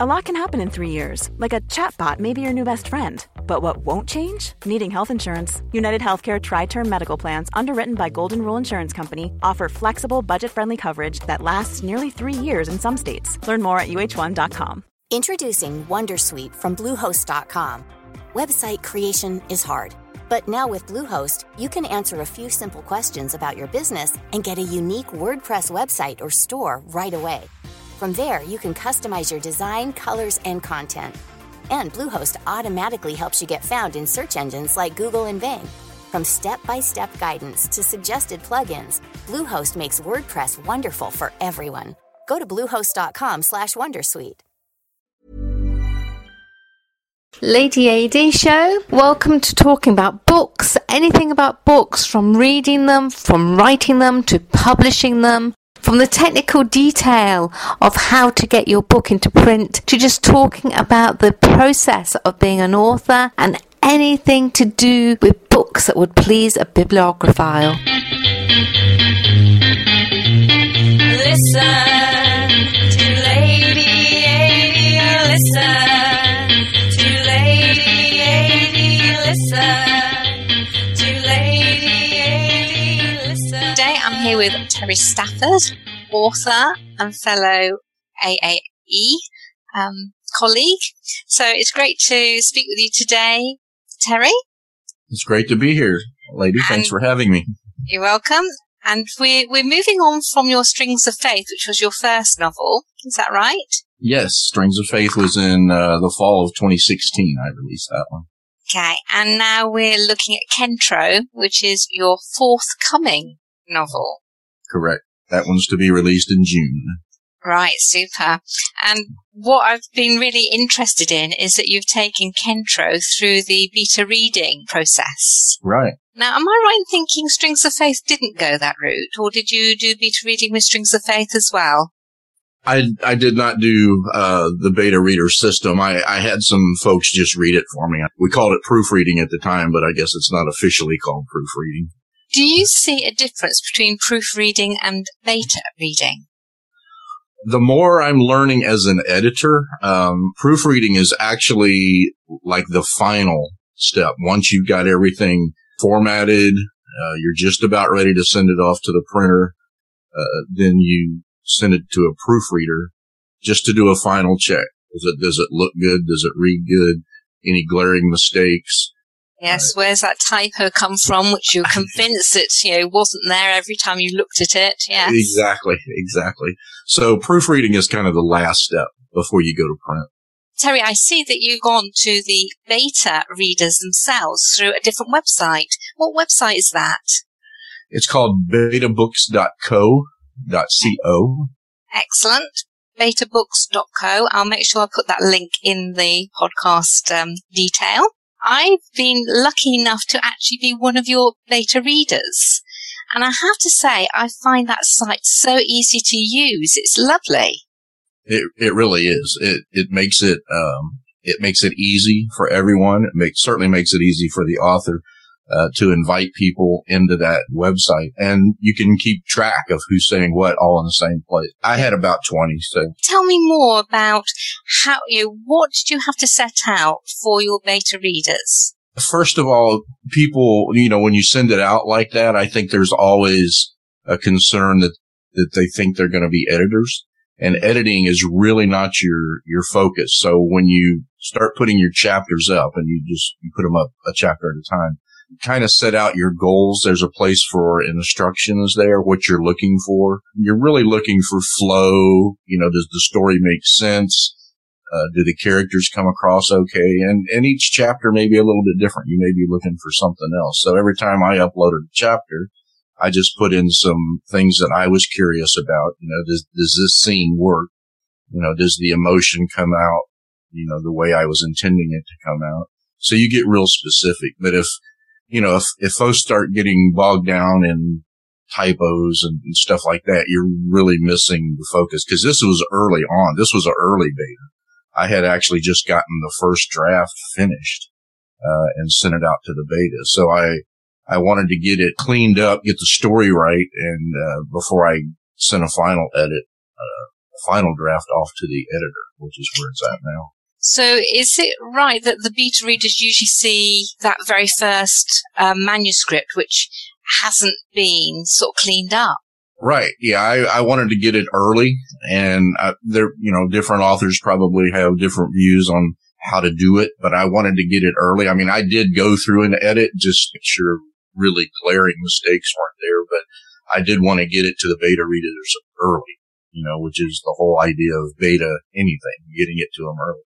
A lot can happen in three years, like a chatbot may be your new best friend. But what won't change? Needing health insurance. United Healthcare Tri Term Medical Plans, underwritten by Golden Rule Insurance Company, offer flexible, budget friendly coverage that lasts nearly three years in some states. Learn more at uh1.com. Introducing Wondersuite from Bluehost.com. Website creation is hard, but now with Bluehost, you can answer a few simple questions about your business and get a unique WordPress website or store right away. From there, you can customize your design, colors, and content. And Bluehost automatically helps you get found in search engines like Google and Bing. From step-by-step guidance to suggested plugins, Bluehost makes WordPress wonderful for everyone. Go to bluehost.com/wondersuite. Ladey Adey show. Welcome to talking about books, anything about books, from reading them, from writing them to publishing them, from the technical detail of how to get your book into print to just talking about the process of being an author and anything to do with books that would please a bibliophile. Listen to Ladey Adey, listen with Terry Stafford, author and fellow AAE um, colleague. So it's great to speak with you today, Terry. It's great to be here, Ladey. Thanks for having me. You're welcome. And we're, we're moving on from your Strings of Faith, which was your first novel. Is that right? Yes, Strings of Faith was in uh, the fall of 2016. I released that one. Okay. And now we're looking at Kentro, which is your forthcoming novel. Correct. That one's to be released in June. Right, super. And what I've been really interested in is that you've taken Kentro through the beta reading process. Right. Now, am I right in thinking Strings of Faith didn't go that route, or did you do beta reading with Strings of Faith as well? I, I did not do uh, the beta reader system. I, I had some folks just read it for me. We called it proofreading at the time, but I guess it's not officially called proofreading. Do you see a difference between proofreading and beta reading? the more I'm learning as an editor, um, proofreading is actually like the final step. Once you've got everything formatted, uh, you're just about ready to send it off to the printer. Uh, then you send it to a proofreader just to do a final check. Does it, does it look good? Does it read good? Any glaring mistakes? Yes, where's that typo come from, which you're convinced it, you know, wasn't there every time you looked at it? Yes. Exactly. Exactly. So proofreading is kind of the last step before you go to print. Terry, I see that you've gone to the beta readers themselves through a different website. What website is that? It's called betabooks.co.co. Excellent. Betabooks.co. I'll make sure I put that link in the podcast um, detail. I've been lucky enough to actually be one of your beta readers. And I have to say, I find that site so easy to use. It's lovely. It it really is. It it makes it um it makes it easy for everyone. It makes certainly makes it easy for the author uh, to invite people into that website, and you can keep track of who's saying what all in the same place. I had about twenty, so Tell me more about how you, what did you have to set out for your beta readers? first of all, people, you know, when you send it out like that, I think there's always a concern that, that they think they're going to be editors and editing is really not your, your focus. So when you start putting your chapters up and you just, you put them up a chapter at a time, kind of set out your goals. There's a place for instructions there, what you're looking for. You're really looking for flow. You know, does the story make sense? Uh, do the characters come across okay? And, and each chapter may be a little bit different. You may be looking for something else. So every time I uploaded a chapter, I just put in some things that I was curious about. You know, does, does this scene work? You know, does the emotion come out, you know, the way I was intending it to come out? So you get real specific. But if, you know, if, if folks start getting bogged down in typos and, and stuff like that, you're really missing the focus because this was early on. This was an early beta. I had actually just gotten the first draft finished, uh, and sent it out to the beta. So I, I wanted to get it cleaned up, get the story right. And, uh, before I sent a final edit, uh, final draft off to the editor, which is where it's at now. So is it right that the beta readers usually see that very first um, manuscript, which hasn't been sort of cleaned up? Right. Yeah. I, I wanted to get it early and uh, there, you know, different authors probably have different views on how to do it, but I wanted to get it early. I mean, I did go through and edit just to make sure really glaring mistakes weren't there, but I did want to get it to the beta readers early, you know, which is the whole idea of beta anything, getting it to them early.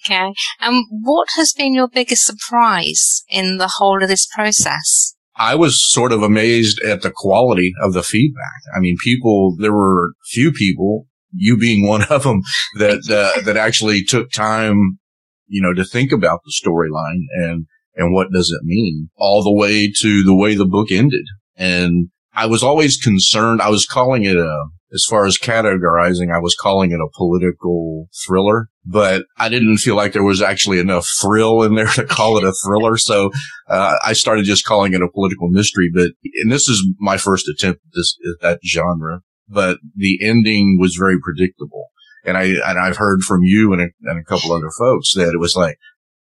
Okay. And what has been your biggest surprise in the whole of this process? I was sort of amazed at the quality of the feedback. I mean, people, there were few people, you being one of them, that, uh, that actually took time, you know, to think about the storyline and, and what does it mean all the way to the way the book ended. And I was always concerned. I was calling it a, as far as categorizing, I was calling it a political thriller, but I didn't feel like there was actually enough thrill in there to call it a thriller. So, uh, I started just calling it a political mystery. But, and this is my first attempt at this, at that genre, but the ending was very predictable. And I, and I've heard from you and a, and a couple other folks that it was like,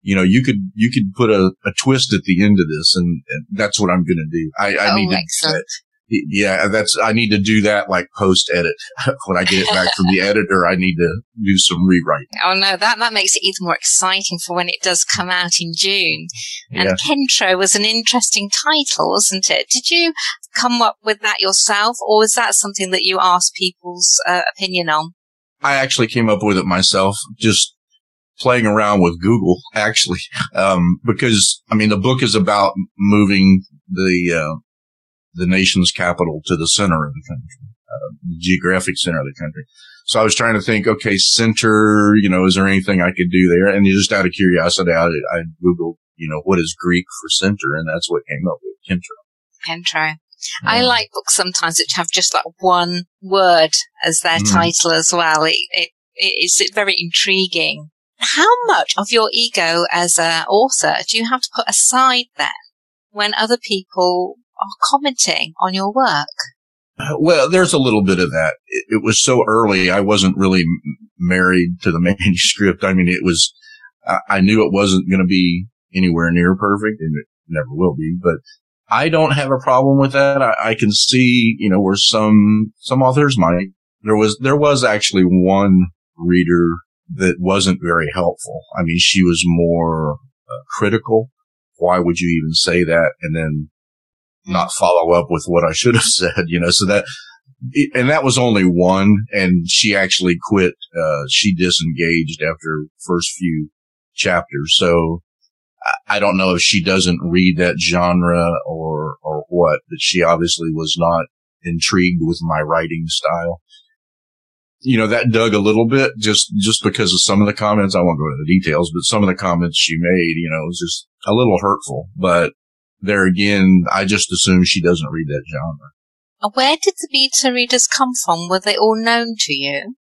you know, you could, you could put a, a twist at the end of this and, and that's what I'm going to do. I, I Oh, need to. Yeah, that's, I need to do that like post edit. when I get it back from the editor, I need to do some rewrite. Oh no, that, that makes it even more exciting for when it does come out in June. And Yeah. Kentro was an interesting title, wasn't it? Did you come up with that yourself or was that something that you asked people's uh, opinion on? I actually came up with it myself, just playing around with Google, actually, um, because I mean the book is about moving the uh, the nation's capital to the center of the country, uh, geographic center of the country. So I was trying to think, okay, center, you know, is there anything I could do there? And just out of curiosity, I, I googled, you know, what is Greek for center, and that's what came up with Kentro. Kentro. I Um, like books sometimes which have just like one word as their Mhm. title as well. It, it, it is very intriguing. How much of your ego as an author do you have to put aside then when other people are commenting on your work? Well, there's a little bit of that. It, it was so early. I wasn't really married to the manuscript. I mean, it was, I, I knew it wasn't going to be anywhere near perfect and it never will be, but I don't have a problem with that. I, I can see, you know, where some, some authors might. There was, there was actually one reader that wasn't very helpful. I mean, she was more uh, critical. Why would you even say that? And then not follow up with what I should have said, you know, so that, and that was only one and she actually quit. Uh, she disengaged after first few chapters. So I- I don't know if she doesn't read that genre or, or what, but she obviously was not intrigued with my writing style. You know, that dug a little bit just, just because of some of the comments. I won't go into the details, but some of the comments she made, you know, was just a little hurtful, but there again, I just assume she doesn't read that genre. Where did the beta readers come from? Were they all known to you?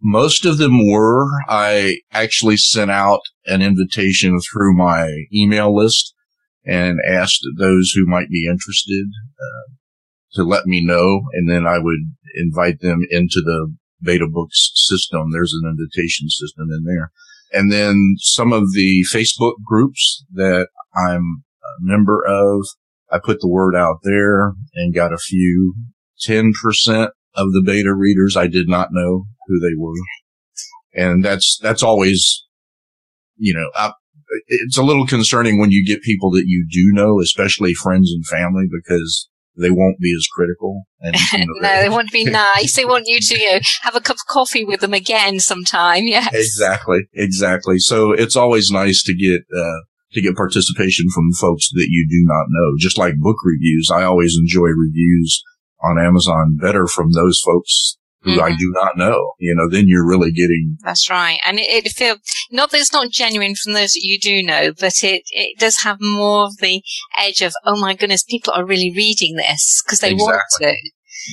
Most of them were. I actually sent out an invitation through my email list and asked those who might be interested uh, to let me know, and then I would invite them into the Beta Books system. There's an invitation system in there. And then some of the Facebook groups that I'm member of, I put the word out there and got a few 10% of the beta readers I did not know who they were. And that's, that's always, you know, I, it's a little concerning when you get people that you do know, especially friends and family, because they won't be as critical. And, you know, no, they want to be nice. They want you to you know, have a cup of coffee with them again sometime. Yes. Exactly, exactly. So it's always nice to get uh, to get participation from folks that you do not know. Just like book reviews, I always enjoy reviews on Amazon better from those folks who I Mhm. do not know. You know, then you're really getting That's right. And it, it feel not that it's not genuine from those that you do know, but it, it does have more of the edge of, oh my goodness, people are really reading this because they want Exactly.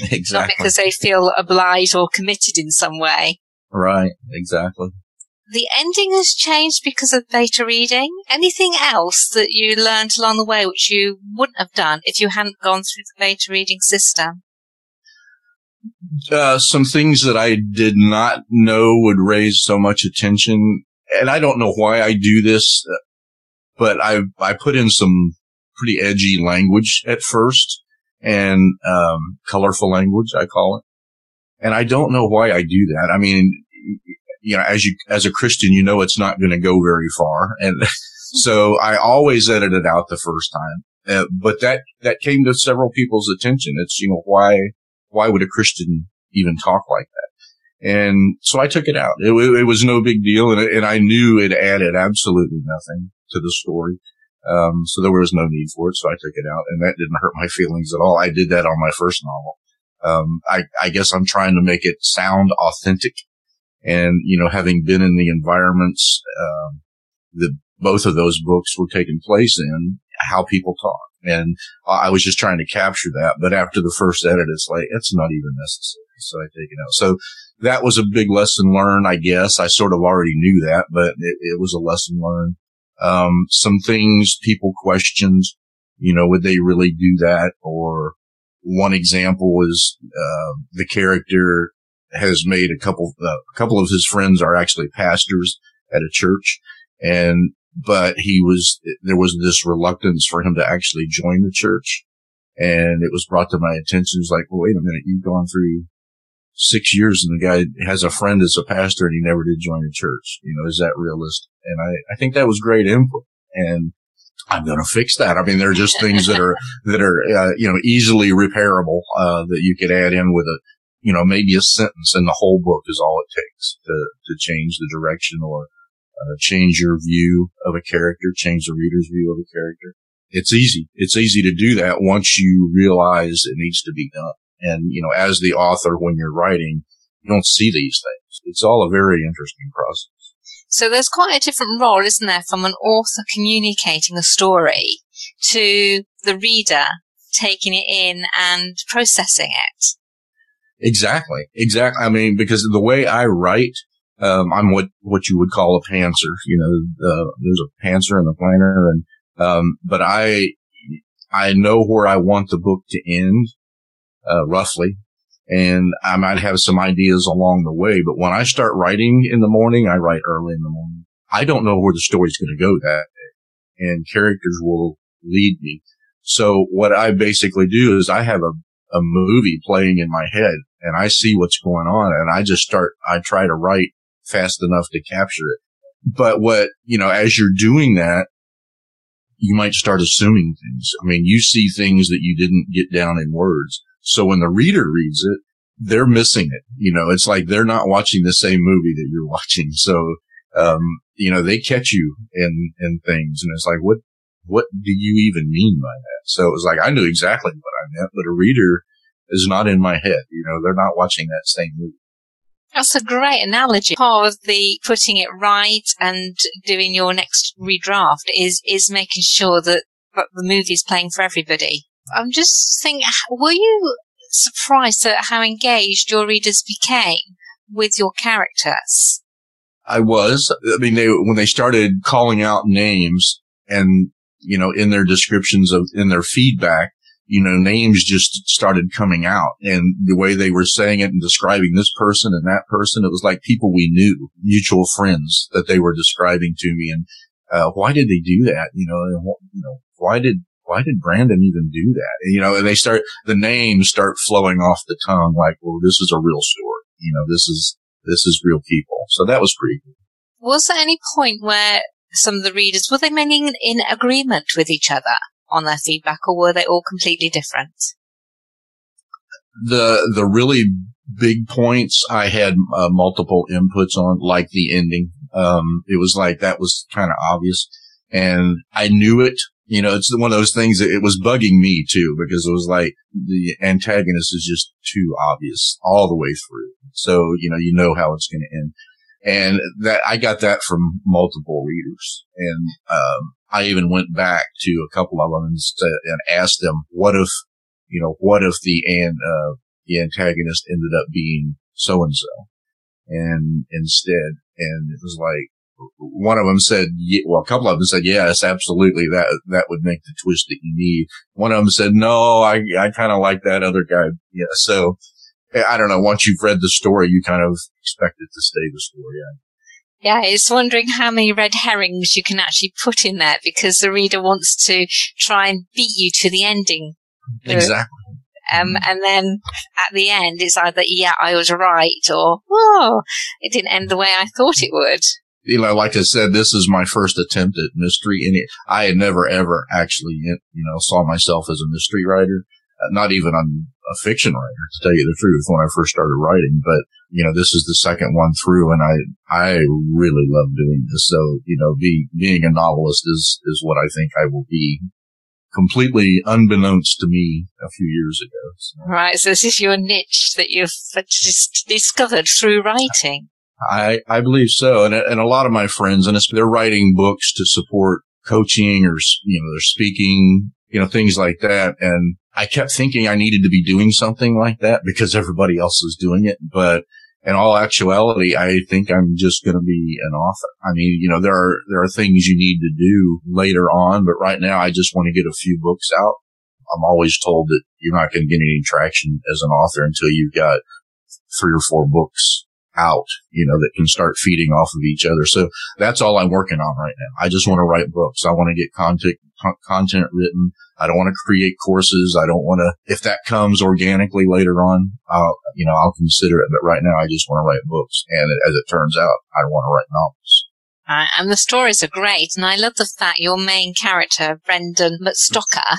to, not because they feel obliged or committed in some way. right. Exactly. The ending has changed because of beta reading. Anything else that you learned along the way which you wouldn't have done if you hadn't gone through the beta reading system? uh, some things that I did not know would raise so much attention. And I don't know why I do this, but I, I put in some pretty edgy language at first and, um, colorful language, I call it. And I don't know why I do that. I mean, you know, as you, as a Christian, you know, it's not going to go very far. And so I always edit it out the first time. Uh, but that, that came to several people's attention. It's, you know, why, why would a Christian even talk like that? And so I took it out. It, it was no big deal. And, and, I knew it added absolutely nothing to the story. Um, so there was no need for it. So I took it out and that didn't hurt my feelings at all. I did that on my first novel. Um, I, I guess I'm trying to make it sound authentic and, you know, having been in the environments, um, that both of those books were taking place in, how people talk. And I was just trying to capture that. But after the first edit, it's like, it's not even necessary. So I take it out. So that was a big lesson learned, I guess. I sort of already knew that, but it, it was a lesson learned. Um, some things people questioned, you know, would they really do that? Or one example was, uh, the character has made a couple, uh, a couple of his friends are actually pastors at a church and but he was, there was this reluctance for him to actually join the church. And it was brought to my attention. It's like, well, wait a minute. You've gone through six years and the guy has a friend that's a pastor and he never did join a church. You know, is that realistic? And I, I think that was great input and I'm going to fix that. I mean, there are just things that are, that are, uh, you know, easily repairable, uh, that you could add in with a, you know, maybe a sentence in the whole book is all it takes to, to change the direction or, uh, change your view of a character, change the reader's view of a character. It's easy. It's easy to do that once you realize it needs to be done. And, you know, as the author, when you're writing, you don't see these things. It's all a very interesting process. So there's quite a different role, isn't there, from an author communicating a story to the reader taking it in and processing it. Exactly. Exactly. I mean, because the way I write, um, I'm what, what you would call a pantser. You know, uh, there's a pantser and a planner and, um, but I, I know where I want the book to end, uh, roughly. And I might have some ideas along the way, but when I start writing in the morning, I write early in the morning. I don't know where the story's going to go that day and characters will lead me. So what I basically do is I have a, a movie playing in my head and I see what's going on and I just start, I try to write fast enough to capture it. But what, you know, as you're doing that, you might start assuming things. I mean, you see things that you didn't get down in words. So when the reader reads it, they're missing it. You know, it's like they're not watching the same movie that you're watching. So, um, you know, they catch you in, in things and it's like, what, what do you even mean by that? So it was like, I knew exactly what I meant, but a reader is not in my head. You know, they're not watching that same movie. That's a great analogy. Part of the putting it right and doing your next redraft is, is making sure that the movie is playing for everybody. I'm just thinking, were you surprised at how engaged your readers became with your characters? I was. I mean, they, when they started calling out names and, you know, in their descriptions of, in their feedback, you know, names just started coming out and the way they were saying it and describing this person and that person, it was like people we knew, mutual friends that they were describing to me. And, uh, why did they do that? You know, and, you know, why did, why did Brandon even do that? And, you know, and they start, the names start flowing off the tongue like, well, this is a real story. You know, this is, this is real people. So that was pretty. Was there any point where some of the readers, were they mainly in agreement with each other? On their feedback, or were they all completely different? The the really big points I had uh, multiple inputs on, like the ending. Um, it was like that was kind of obvious, and I knew it. You know, it's one of those things that it was bugging me too because it was like the antagonist is just too obvious all the way through. So you know, you know how it's going to end. And that I got that from multiple readers. And, um, I even went back to a couple of them and, and asked them, what if, you know, what if the, and, uh, the antagonist ended up being so and so? And instead, and it was like, one of them said, well, a couple of them said, yes, absolutely. That, that would make the twist that you need. One of them said, no, I, I kind of like that other guy. Yeah. So I don't know. Once you've read the story, you kind of expect it to stay the story. Yeah, it's wondering how many red herrings you can actually put in there because the reader wants to try and beat you to the ending. Exactly. Um, and then at the end, it's either, yeah, I was right or, oh, it didn't end the way I thought it would. You know, like I said, this is my first attempt at mystery and it, I had never ever actually, you know, saw myself as a mystery writer. Uh, not even on a fiction writer, to tell you the truth, when I first started writing. But, you know, this is the second one through and I, I really love doing this. So, you know, be, being a novelist is, is what I think I will be completely unbeknownst to me a few years ago. So Right. So this is your niche that you've just discovered through writing. I, I believe so. And, and a lot of my friends, and it's, they're writing books to support coaching or, you know, they're speaking, you know, things like that. And I kept thinking I needed to be doing something like that because everybody else was doing it. But in all actuality, I think I'm just going to be an author. I mean, you know, there are, there are things you need to do later on, but right now I just want to get a few books out. I'm always told that you're not going to get any traction as an author until you've got three or four books out, you know, that can start feeding off of each other. So that's all I'm working on right now. I just want to write books. I want to get content, con- content written. I don't want to create courses. I don't want to, if that comes organically later on, I'll, you know, I'll consider it. But right now I just want to write books. And as it turns out, I want to write novels. Uh, and the stories are great. And I love the fact your main character, Brendan McStocker,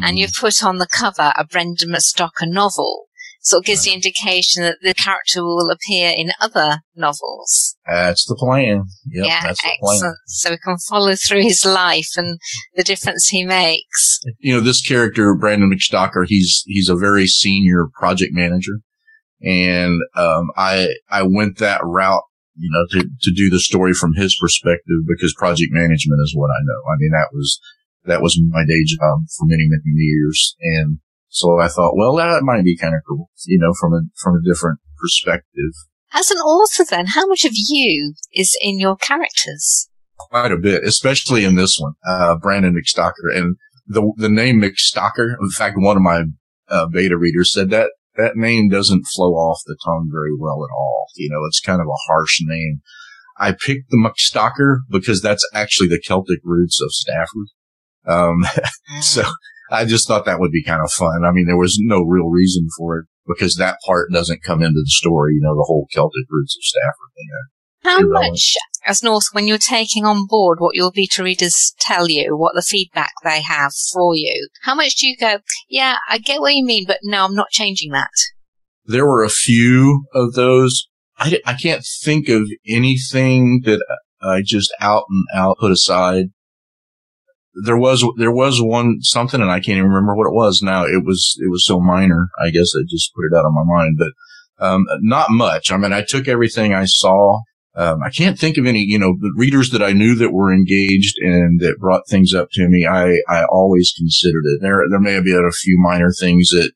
and you've put on the cover a Brendan McStocker novel. So it gives the indication that the character will appear in other novels. That's the plan. Yep, yeah, that's the plan. So we can follow through his life and the difference he makes. you know, this character, Brandon McStalker, he's, he's a very senior project manager. And, um, I, I went that route, you know, to, to do the story from his perspective because project management is what I know. I mean, that was, that was my day job for many, many years. And so I thought, well, that might be kind of cool, you know, from a, from a different perspective. As an author then, how much of you is in your characters? quite a bit, especially in this one, uh, Brandon McStalker. And the, the name McStalker, in fact, one of my, uh, beta readers said that that name doesn't flow off the tongue very well at all. You know, it's kind of a harsh name. I picked the McStalker because that's actually the Celtic roots of Stafford. Um, so I just thought that would be kind of fun. I mean, there was no real reason for it because that part doesn't come into the story, you know, the whole Celtic roots of Stafford thing. How Irrelevant. much, as author, when you're taking on board what your beta readers tell you, what the feedback they have for you, how much do you go, yeah, I get what you mean, but no, I'm not changing that? there were a few of those. I, I can't think of anything that I just out and out put aside. There was, there was one something and I can't even remember what it was now. It was, it was so minor. I guess I just put it out of my mind, but, um, not much. I mean, I took everything I saw. Um, I can't think of any, you know, the readers that I knew that were engaged and that brought things up to me. I, I always considered it. There, there may have been a few minor things that,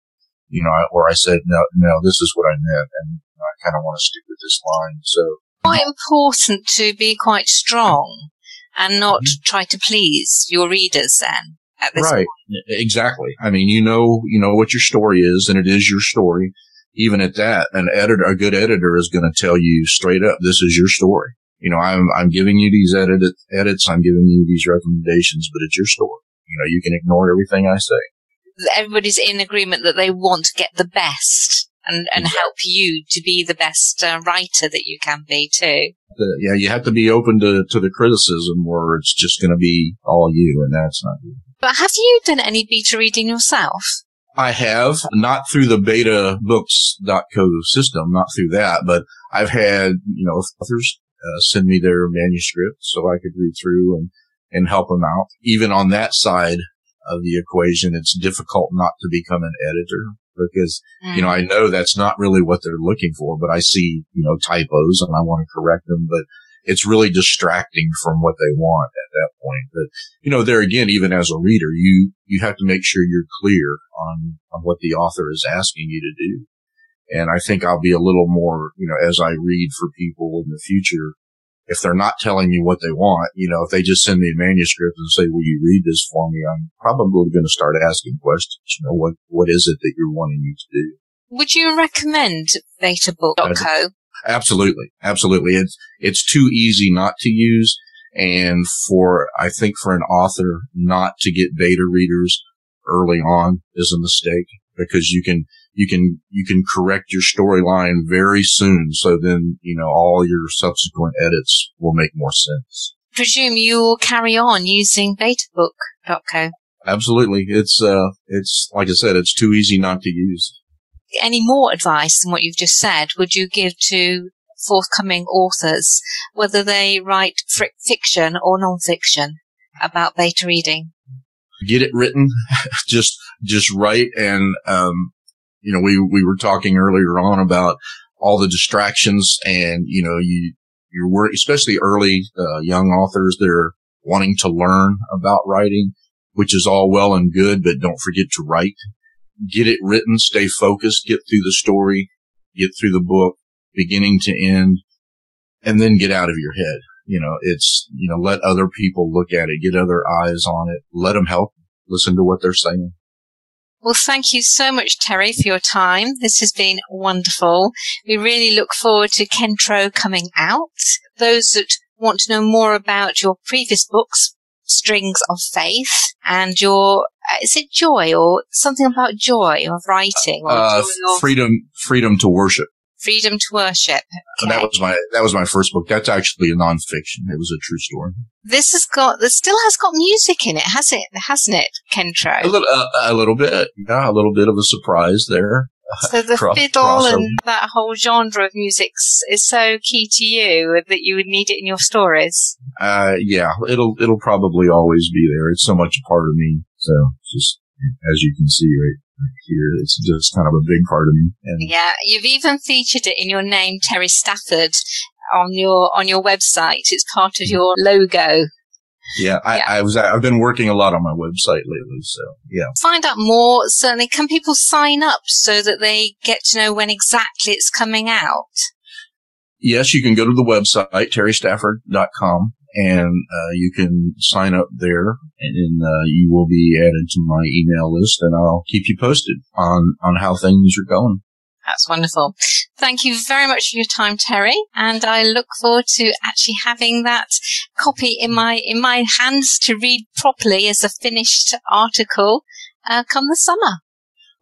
you know, where I said, no, no, this is what I meant. And I kind of want to stick with this line. So Quite important to be quite strong and not mm-hmm. try to please your readers then at this right. E- Exactly. I mean, you know, you know what your story is and it is your story. Even at that, an editor, a good editor is going to tell you straight up, this is your story. You know, I'm, I'm giving you these edit, edits. I'm giving you these recommendations, but it's your story. You know, you can ignore everything I say. everybody's in agreement that they want to get the best and, and help you to be the best uh, writer that you can be too. The, yeah, you have to be open to, to the criticism or it's just going to be all you and that's not good. But have you done any beta reading yourself? I have not through the betabooks.co system, not through that, but I've had, you know, authors uh, send me their manuscripts so I could read through and, and help them out. Even on that side of the equation, it's difficult not to become an editor because, you know, I mm. know that's not really what they're looking for, but I see, you know, typos and I want to correct them, but it's really distracting from what they want at that point. But, you know, there again, even as a reader, you, you have to make sure you're clear on, on what the author is asking you to do. And I think I'll be a little more, you know, as I read for people in the future, if they're not telling me what they want, you know, if they just send me a manuscript and say, will you read this for me? I'm probably going to start asking questions. You know, what, what is it that you're wanting me to do? Would you recommend betabook.co? Absolutely. Absolutely. It's, it's too easy not to use. And for, I think for an author not to get beta readers early on is a mistake because you can, you can, you can correct your storyline very soon. So then, you know, all your subsequent edits will make more sense. Presume you will carry on using betabook.co. Absolutely. It's, uh, it's, like I said, it's too easy not to use. Any more advice than what you've just said would you give to forthcoming authors, whether they write fiction or non-fiction about beta reading? Get it written. just, just write. And, um, you know, we, we were talking earlier on about all the distractions and, you know, you, you're work, especially early, uh, young authors they're wanting to learn about writing, which is all well and good, but don't forget to write. Get it written, stay focused, get through the story, get through the book, beginning to end, and then get out of your head. You know, it's, you know, let other people look at it, get other eyes on it, let them help, listen to what they're saying. Well, thank you so much, Terry, for your time. This has been wonderful. We really look forward to Kentro coming out. Those that want to know more about your previous books, Strings of Faith, and your, uh, is it joy or something about joy of writing? Or Uh, joy of freedom, freedom to worship. Freedom to worship. And that was my, that was my first book. That's actually a nonfiction. It was a true story. This has got, this still has got music in it, has it? Hasn't it, Kentro? A little, uh, a little bit. Yeah, a little bit of a surprise there. So the Cross- fiddle crossover. and that whole genre of music is so key to you that you would need it in your stories. Uh, yeah, it'll, it'll probably always be there. It's so much a part of me. So just as you can see right here, it's just kind of a big part of me. And Yeah, you've even featured it in your name, Terry Stafford, on your on your website. It's part of your logo. yeah, I, Yeah. I was, I've been working a lot on my website lately. So yeah. Find out more. Certainly, can people sign up so that they get to know when exactly it's coming out? Yes, you can go to the website, terrystafford.com, and uh, you can sign up there, and uh, you will be added to my email list, and I'll keep you posted on, on how things are going. That's wonderful. Thank you very much for your time, Terry, and I look forward to actually having that copy in my in my hands to read properly as a finished article uh, come the summer.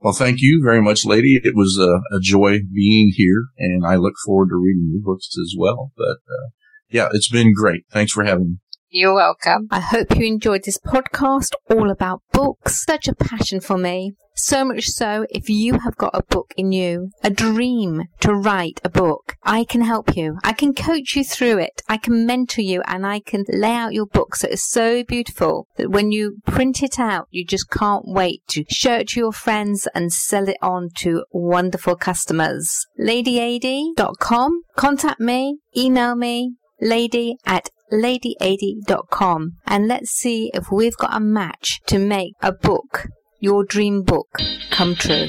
Well, thank you very much, Ladey. It was a, a joy being here, and I look forward to reading your books as well. But uh, yeah, it's been great. Thanks for having me. You're welcome. I hope you enjoyed this podcast all about books. Such a passion for me. So much so, if you have got a book in you, a dream to write a book, I can help you. I can coach you through it. I can mentor you and I can lay out your book so it's so beautiful that when you print it out, you just can't wait to show it to your friends and sell it on to wonderful customers. LadeyAdey.com. Contact me, email me, ladey at ladeyadey.com and let's see if we've got a match to make a book, your dream book, come true.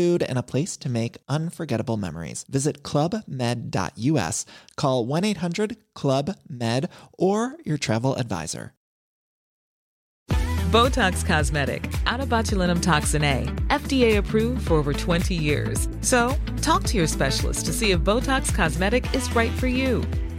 and a place to make unforgettable memories. Visit clubmed.us, call 1 800 Club Med, or your travel advisor. Botox Cosmetic, onabotulinumtoxinA, FDA approved for over 20 years. So, talk to your specialist to see if Botox Cosmetic is right for you.